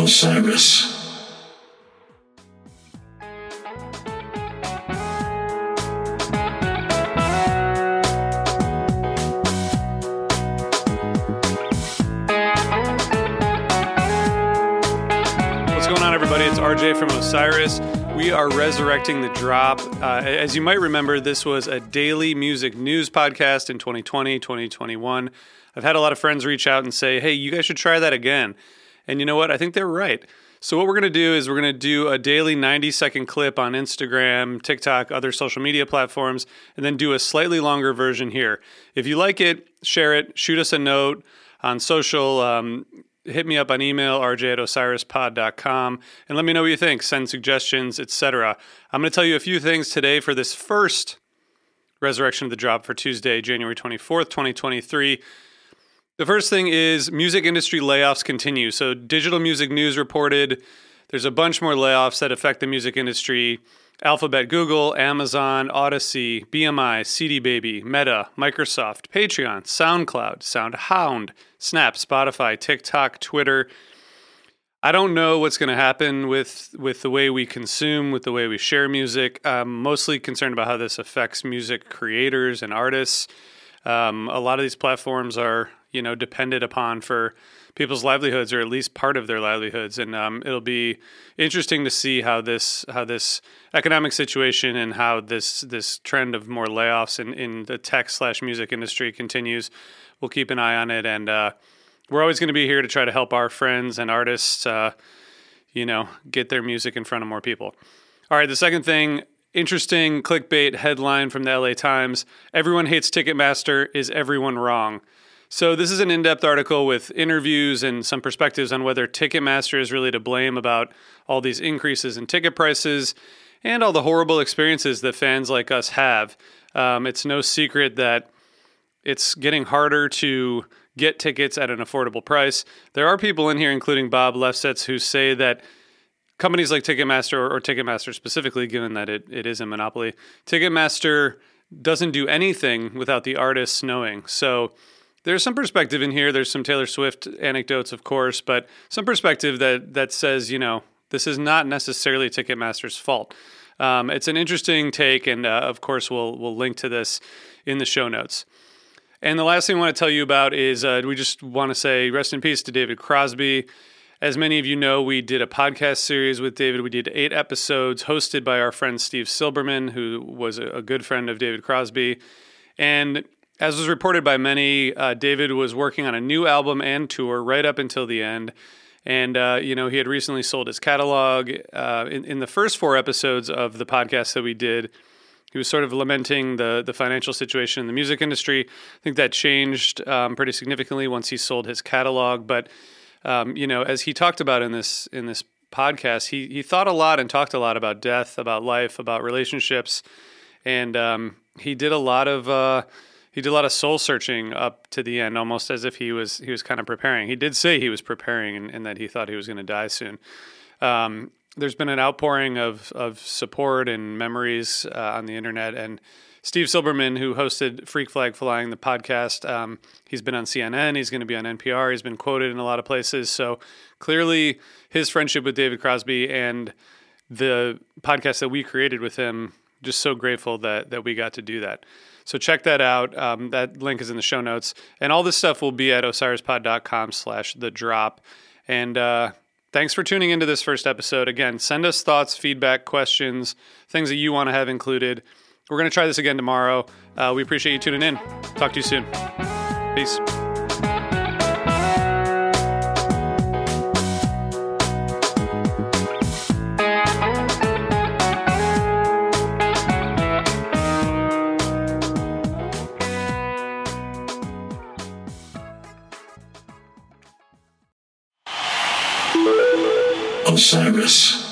Osiris. What's going on, everybody? It's RJ from Osiris. We are resurrecting the drop. Uh, as you might remember, this was a daily music news podcast in 2020, 2021. I've had a lot of friends reach out and say, hey, you guys should try that again. And you know what? I think they're right. So, what we're going to do is we're going to do a daily 90 second clip on Instagram, TikTok, other social media platforms, and then do a slightly longer version here. If you like it, share it, shoot us a note on social. Um, hit me up on email rj at osirispod.com and let me know what you think send suggestions etc i'm going to tell you a few things today for this first resurrection of the drop for tuesday january 24th 2023 the first thing is music industry layoffs continue so digital music news reported there's a bunch more layoffs that affect the music industry Alphabet, Google, Amazon, Audacity, BMI, CD Baby, Meta, Microsoft, Patreon, SoundCloud, SoundHound, Snap, Spotify, TikTok, Twitter. I don't know what's going to happen with with the way we consume, with the way we share music. I'm mostly concerned about how this affects music creators and artists. Um, a lot of these platforms are, you know, depended upon for people's livelihoods, or at least part of their livelihoods, and um, it'll be interesting to see how this how this economic situation and how this this trend of more layoffs in, in the tech slash music industry continues. We'll keep an eye on it, and uh, we're always going to be here to try to help our friends and artists, uh, you know, get their music in front of more people. All right, the second thing. Interesting clickbait headline from the LA Times. Everyone hates Ticketmaster. Is everyone wrong? So, this is an in depth article with interviews and some perspectives on whether Ticketmaster is really to blame about all these increases in ticket prices and all the horrible experiences that fans like us have. Um, it's no secret that it's getting harder to get tickets at an affordable price. There are people in here, including Bob Lefsetz, who say that companies like Ticketmaster, or, or Ticketmaster specifically, given that it, it is a monopoly, Ticketmaster doesn't do anything without the artists knowing. So, there's some perspective in here. There's some Taylor Swift anecdotes, of course, but some perspective that that says, you know, this is not necessarily Ticketmaster's fault. Um, it's an interesting take, and uh, of course, we'll we'll link to this in the show notes. And the last thing I want to tell you about is uh, we just want to say rest in peace to David Crosby. As many of you know, we did a podcast series with David. We did eight episodes hosted by our friend Steve Silberman, who was a, a good friend of David Crosby. And as was reported by many, uh, David was working on a new album and tour right up until the end. And, uh, you know, he had recently sold his catalog. Uh, in, in, the first four episodes of the podcast that we did, he was sort of lamenting the, the financial situation in the music industry. I think that changed um, pretty significantly once he sold his catalog. But, um, you know, as he talked about in this, in this podcast, he, he thought a lot and talked a lot about death, about life, about relationships. And um, he did a lot of uh, he did a lot of soul searching up to the end, almost as if he was he was kind of preparing. He did say he was preparing and, and that he thought he was going to die soon. Um, there's been an outpouring of of support and memories uh, on the internet, and Steve Silberman, who hosted Freak Flag Flying, the podcast, um, he's been on CNN. He's going to be on NPR. He's been quoted in a lot of places. So clearly, his friendship with David Crosby and the podcast that we created with him, just so grateful that that we got to do that. So check that out. Um, that link is in the show notes. And all this stuff will be at osirispod.com slash the drop. And uh, thanks for tuning into this first episode. Again, send us thoughts, feedback, questions, things that you want to have included. We're going to try this again tomorrow. Uh, we appreciate you tuning in. Talk to you soon. Peace. Osiris.